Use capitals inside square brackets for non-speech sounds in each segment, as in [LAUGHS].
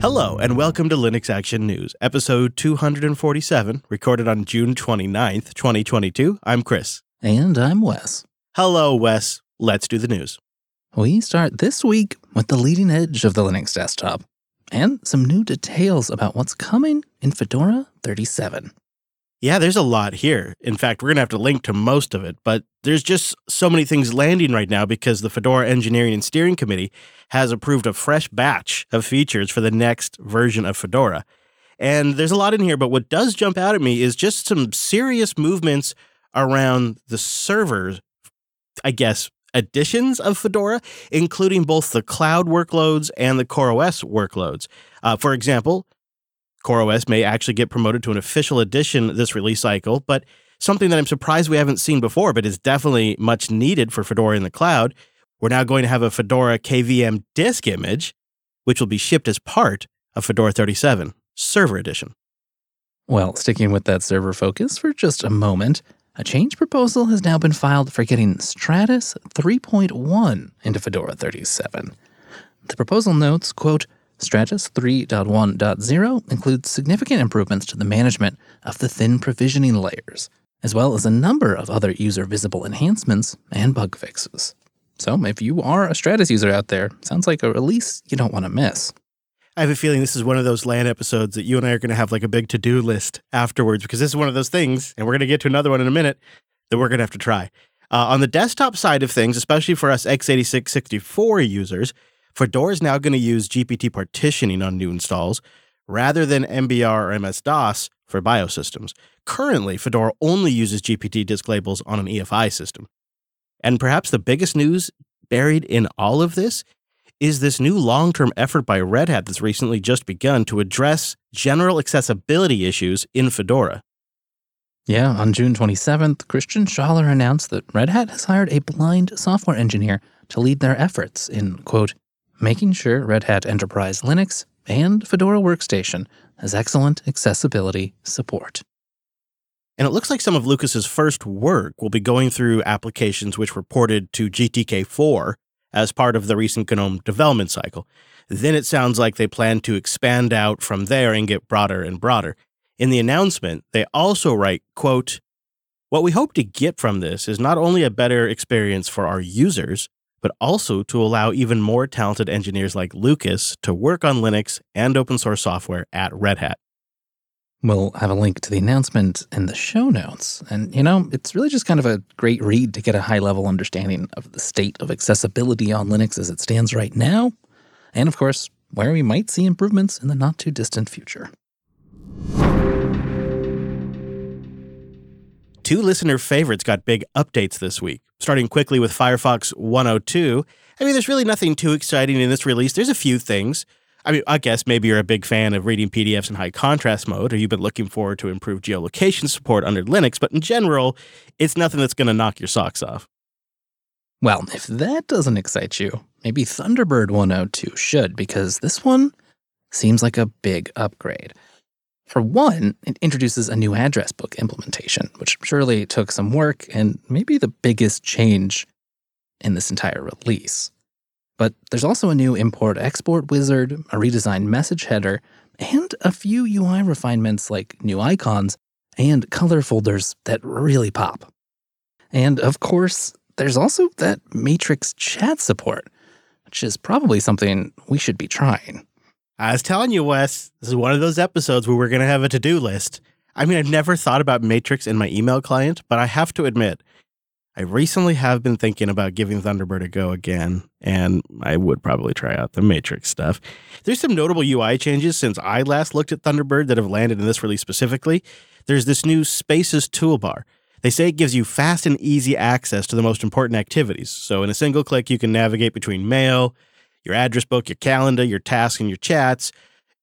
Hello, and welcome to Linux Action News, episode 247, recorded on June 29th, 2022. I'm Chris. And I'm Wes. Hello, Wes. Let's do the news. We start this week with the leading edge of the Linux desktop and some new details about what's coming in Fedora 37. Yeah, there's a lot here. In fact, we're going to have to link to most of it, but there's just so many things landing right now because the Fedora Engineering and Steering Committee has approved a fresh batch of features for the next version of Fedora. And there's a lot in here, but what does jump out at me is just some serious movements around the servers, I guess, additions of Fedora, including both the cloud workloads and the CoreOS workloads. Uh, for example, CoreOS may actually get promoted to an official edition this release cycle, but something that I'm surprised we haven't seen before, but is definitely much needed for Fedora in the cloud. We're now going to have a Fedora KVM disk image, which will be shipped as part of Fedora 37 Server Edition. Well, sticking with that server focus for just a moment, a change proposal has now been filed for getting Stratis 3.1 into Fedora 37. The proposal notes, quote, Stratis 3.1.0 includes significant improvements to the management of the thin provisioning layers, as well as a number of other user visible enhancements and bug fixes. So, if you are a Stratis user out there, sounds like a release you don't want to miss. I have a feeling this is one of those LAN episodes that you and I are going to have like a big to do list afterwards because this is one of those things, and we're going to get to another one in a minute, that we're going to have to try. Uh, on the desktop side of things, especially for us x86 64 users, Fedora is now going to use GPT partitioning on new installs rather than MBR or MS DOS for BIOS systems. Currently, Fedora only uses GPT disk labels on an EFI system. And perhaps the biggest news buried in all of this is this new long term effort by Red Hat that's recently just begun to address general accessibility issues in Fedora. Yeah, on June 27th, Christian Schaller announced that Red Hat has hired a blind software engineer to lead their efforts in, quote, making sure Red Hat Enterprise Linux and Fedora Workstation has excellent accessibility support. And it looks like some of Lucas's first work will be going through applications which were ported to GTK4 as part of the recent GNOME development cycle. Then it sounds like they plan to expand out from there and get broader and broader. In the announcement, they also write, quote, What we hope to get from this is not only a better experience for our users, but also to allow even more talented engineers like Lucas to work on Linux and open source software at Red Hat. We'll have a link to the announcement in the show notes. And, you know, it's really just kind of a great read to get a high level understanding of the state of accessibility on Linux as it stands right now. And, of course, where we might see improvements in the not too distant future. Two listener favorites got big updates this week. Starting quickly with Firefox 102. I mean, there's really nothing too exciting in this release. There's a few things. I mean, I guess maybe you're a big fan of reading PDFs in high contrast mode, or you've been looking forward to improved geolocation support under Linux, but in general, it's nothing that's going to knock your socks off. Well, if that doesn't excite you, maybe Thunderbird 102 should, because this one seems like a big upgrade. For one, it introduces a new address book implementation, which surely took some work and maybe the biggest change in this entire release. But there's also a new import export wizard, a redesigned message header, and a few UI refinements like new icons and color folders that really pop. And of course, there's also that Matrix chat support, which is probably something we should be trying. I was telling you, Wes, this is one of those episodes where we're going to have a to do list. I mean, I've never thought about Matrix in my email client, but I have to admit, I recently have been thinking about giving Thunderbird a go again, and I would probably try out the Matrix stuff. There's some notable UI changes since I last looked at Thunderbird that have landed in this release specifically. There's this new Spaces toolbar. They say it gives you fast and easy access to the most important activities. So, in a single click, you can navigate between mail, your address book, your calendar, your tasks, and your chats,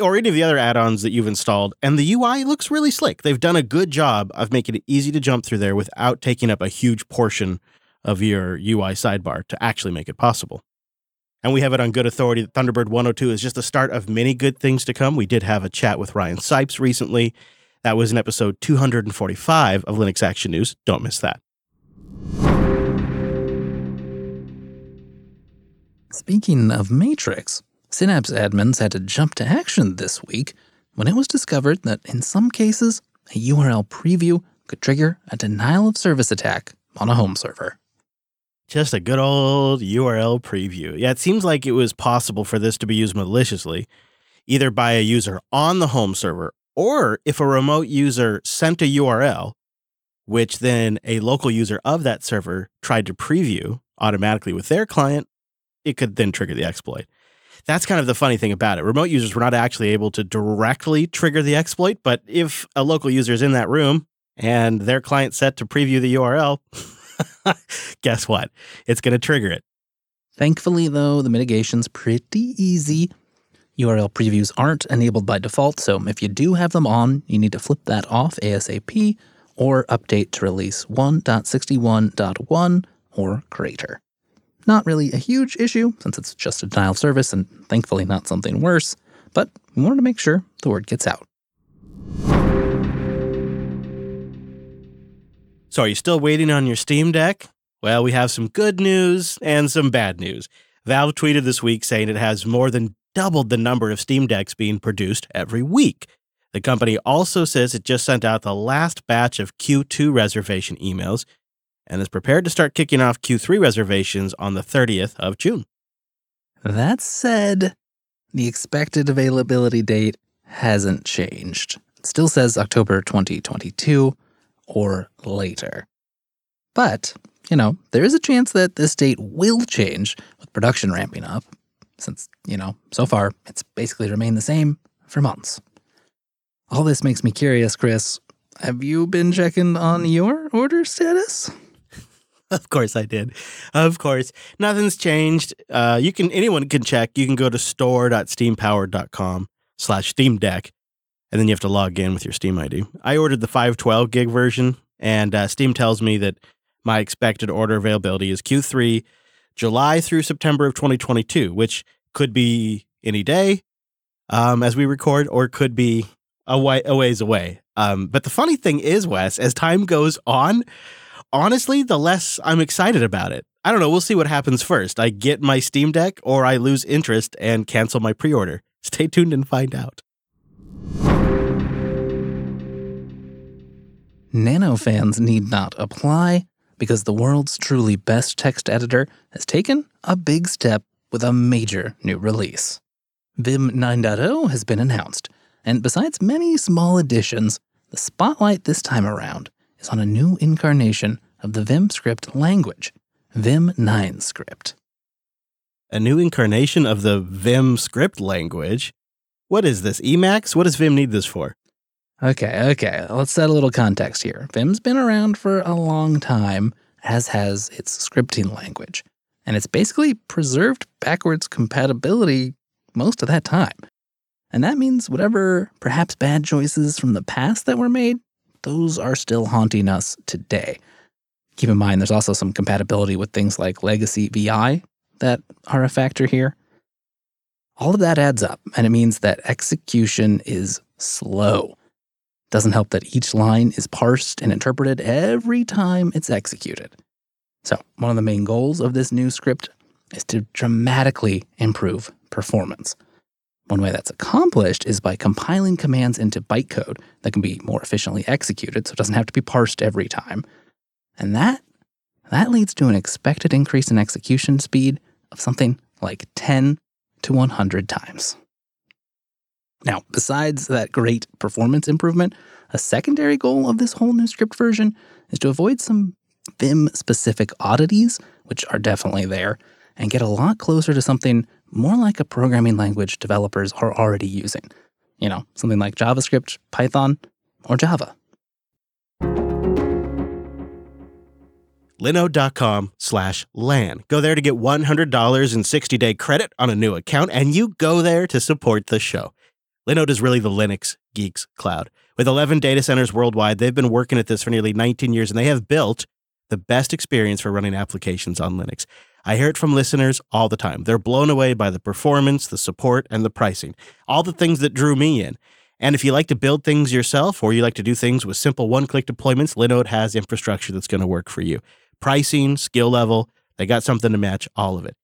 or any of the other add ons that you've installed. And the UI looks really slick. They've done a good job of making it easy to jump through there without taking up a huge portion of your UI sidebar to actually make it possible. And we have it on good authority that Thunderbird 102 is just the start of many good things to come. We did have a chat with Ryan Sipes recently. That was in episode 245 of Linux Action News. Don't miss that. Speaking of Matrix, Synapse admins had to jump to action this week when it was discovered that in some cases, a URL preview could trigger a denial of service attack on a home server. Just a good old URL preview. Yeah, it seems like it was possible for this to be used maliciously, either by a user on the home server or if a remote user sent a URL, which then a local user of that server tried to preview automatically with their client, it could then trigger the exploit. That's kind of the funny thing about it. Remote users were not actually able to directly trigger the exploit, but if a local user is in that room and their client set to preview the URL, [LAUGHS] guess what? It's going to trigger it. Thankfully, though, the mitigation's pretty easy. URL previews aren't enabled by default, so if you do have them on, you need to flip that off ASAP or update to release 1.61.1 or greater. Not really a huge issue since it's just a denial of service and thankfully not something worse, but we wanted to make sure the word gets out. So, are you still waiting on your Steam Deck? Well, we have some good news and some bad news. Valve tweeted this week saying it has more than doubled the number of Steam Decks being produced every week. The company also says it just sent out the last batch of Q2 reservation emails and is prepared to start kicking off Q3 reservations on the 30th of June. That said, the expected availability date hasn't changed. It still says October 2022 or later. But, you know, there is a chance that this date will change with production ramping up, since, you know, so far it's basically remained the same for months. All this makes me curious, Chris. Have you been checking on your order status? [LAUGHS] Of course I did. Of course. Nothing's changed. Uh, you can anyone can check. You can go to store.steampowered.com slash Steam Deck, and then you have to log in with your Steam ID. I ordered the 512 gig version, and uh, Steam tells me that my expected order availability is Q3, July through September of 2022, which could be any day um, as we record, or could be a, way, a ways away. Um, but the funny thing is, Wes, as time goes on, honestly, the less I'm excited about it. I don't know. We'll see what happens first. I get my Steam Deck or I lose interest and cancel my pre order. [LAUGHS] Stay tuned and find out. Nano fans need not apply because the world's truly best text editor has taken a big step with a major new release. Vim 9.0 has been announced, and besides many small additions, the spotlight this time around is on a new incarnation of the Vim script language, Vim 9 script. A new incarnation of the Vim script language? What is this, Emacs? What does Vim need this for? Okay, okay, let's set a little context here. Vim's been around for a long time, as has its scripting language, and it's basically preserved backwards compatibility most of that time. And that means whatever perhaps bad choices from the past that were made those are still haunting us today. Keep in mind, there's also some compatibility with things like legacy VI that are a factor here. All of that adds up, and it means that execution is slow. Doesn't help that each line is parsed and interpreted every time it's executed. So, one of the main goals of this new script is to dramatically improve performance. One way that's accomplished is by compiling commands into bytecode that can be more efficiently executed so it doesn't have to be parsed every time. And that that leads to an expected increase in execution speed of something like 10 to 100 times. Now, besides that great performance improvement, a secondary goal of this whole new script version is to avoid some Vim specific oddities, which are definitely there, and get a lot closer to something more like a programming language developers are already using. You know, something like JavaScript, Python, or Java. linode.com slash LAN. Go there to get $100 in 60-day credit on a new account, and you go there to support the show. Linode is really the Linux geeks cloud. With 11 data centers worldwide, they've been working at this for nearly 19 years, and they have built the best experience for running applications on Linux. I hear it from listeners all the time. They're blown away by the performance, the support, and the pricing, all the things that drew me in. And if you like to build things yourself or you like to do things with simple one click deployments, Linode has infrastructure that's going to work for you. Pricing, skill level, they got something to match all of it.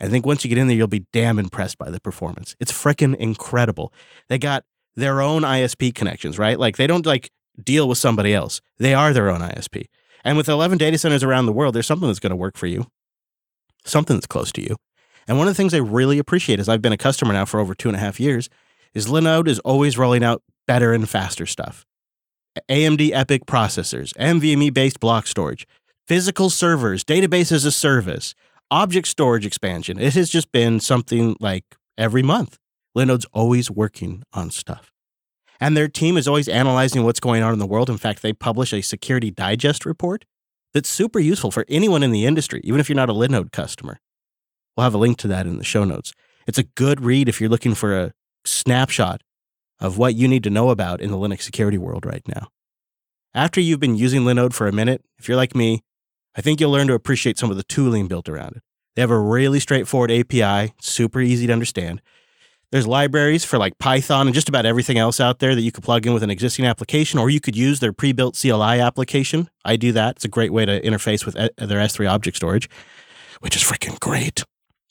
I think once you get in there, you'll be damn impressed by the performance. It's freaking incredible. They got their own ISP connections, right? Like they don't like deal with somebody else. They are their own ISP. And with 11 data centers around the world, there's something that's going to work for you, something that's close to you. And one of the things I really appreciate is I've been a customer now for over two and a half years is Linode is always rolling out better and faster stuff. AMD EPYC processors, NVMe based block storage, physical servers, database as a service, object storage expansion. It has just been something like every month. Linode's always working on stuff. And their team is always analyzing what's going on in the world. In fact, they publish a security digest report that's super useful for anyone in the industry, even if you're not a Linode customer. We'll have a link to that in the show notes. It's a good read if you're looking for a snapshot of what you need to know about in the Linux security world right now. After you've been using Linode for a minute, if you're like me, I think you'll learn to appreciate some of the tooling built around it. They have a really straightforward API, super easy to understand. There's libraries for like Python and just about everything else out there that you could plug in with an existing application, or you could use their pre built CLI application. I do that. It's a great way to interface with uh, their S3 object storage, which is freaking great.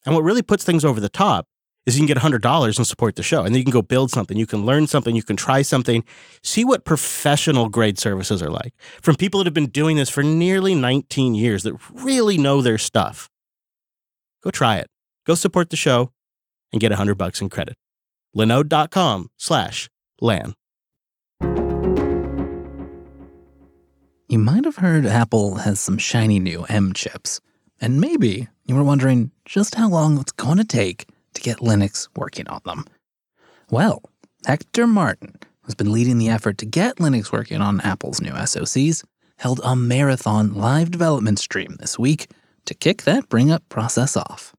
And what really puts things over the top is you can get $100 and support the show. And then you can go build something. You can learn something. You can try something. See what professional grade services are like from people that have been doing this for nearly 19 years that really know their stuff. Go try it. Go support the show and get 100 bucks in credit. Linode.com slash LAN. You might have heard Apple has some shiny new M chips. And maybe you were wondering just how long it's going to take to get Linux working on them. Well, Hector Martin, who's been leading the effort to get Linux working on Apple's new SoCs, held a marathon live development stream this week to kick that bring up process off.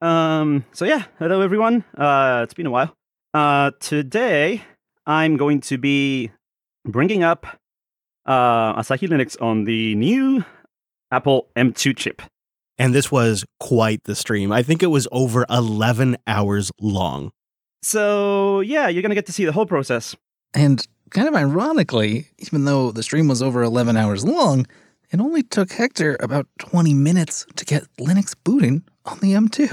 Um, so yeah, hello everyone. Uh, it's been a while. Uh, today I'm going to be bringing up uh, Asahi Linux on the new Apple M2 chip. And this was quite the stream. I think it was over 11 hours long. So, yeah, you're going to get to see the whole process. And kind of ironically, even though the stream was over 11 hours long, it only took Hector about 20 minutes to get Linux booting on the M2.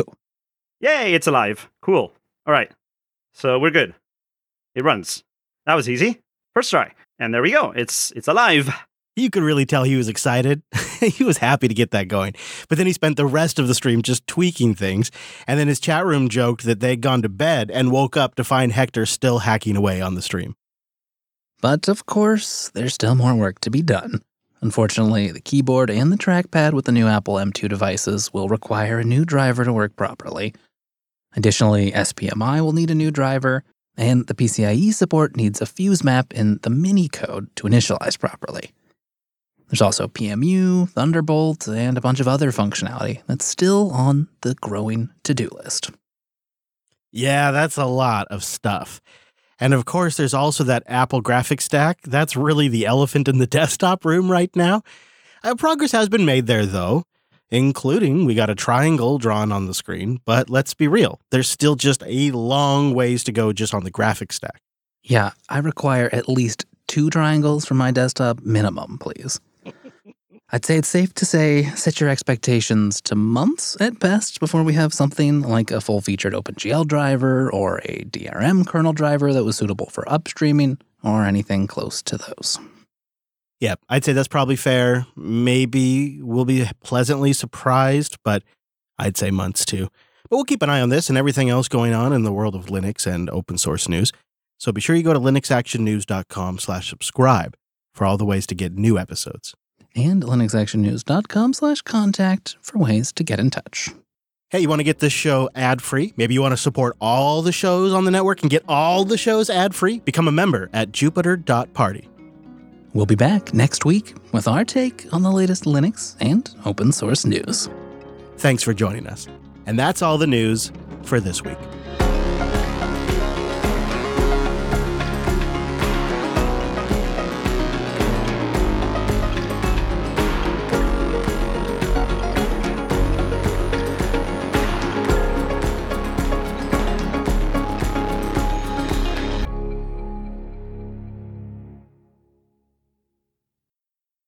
Yay, it's alive. Cool. All right. So we're good. It runs. That was easy. First try. And there we go. It's it's alive. You could really tell he was excited. [LAUGHS] he was happy to get that going. But then he spent the rest of the stream just tweaking things. And then his chat room joked that they'd gone to bed and woke up to find Hector still hacking away on the stream. But of course, there's still more work to be done. Unfortunately, the keyboard and the trackpad with the new Apple M2 devices will require a new driver to work properly. Additionally, SPMI will need a new driver, and the PCIe support needs a fuse map in the mini code to initialize properly. There's also PMU, Thunderbolt, and a bunch of other functionality that's still on the growing to do list. Yeah, that's a lot of stuff. And of course, there's also that Apple graphics stack. That's really the elephant in the [LAUGHS] desktop room right now. Uh, progress has been made there, though, including we got a triangle drawn on the screen. But let's be real, there's still just a long ways to go just on the graphics stack. Yeah, I require at least two triangles for my desktop minimum, please. I'd say it's safe to say set your expectations to months at best before we have something like a full featured OpenGL driver or a DRM kernel driver that was suitable for upstreaming or anything close to those. Yep, I'd say that's probably fair. Maybe we'll be pleasantly surprised, but I'd say months too. But we'll keep an eye on this and everything else going on in the world of Linux and open source news. So be sure you go to linuxactionnews.com slash subscribe for all the ways to get new episodes and linuxactionnews.com slash contact for ways to get in touch. Hey, you want to get this show ad free? Maybe you want to support all the shows on the network and get all the shows ad free? Become a member at jupiter.party. We'll be back next week with our take on the latest Linux and open source news. Thanks for joining us. And that's all the news for this week.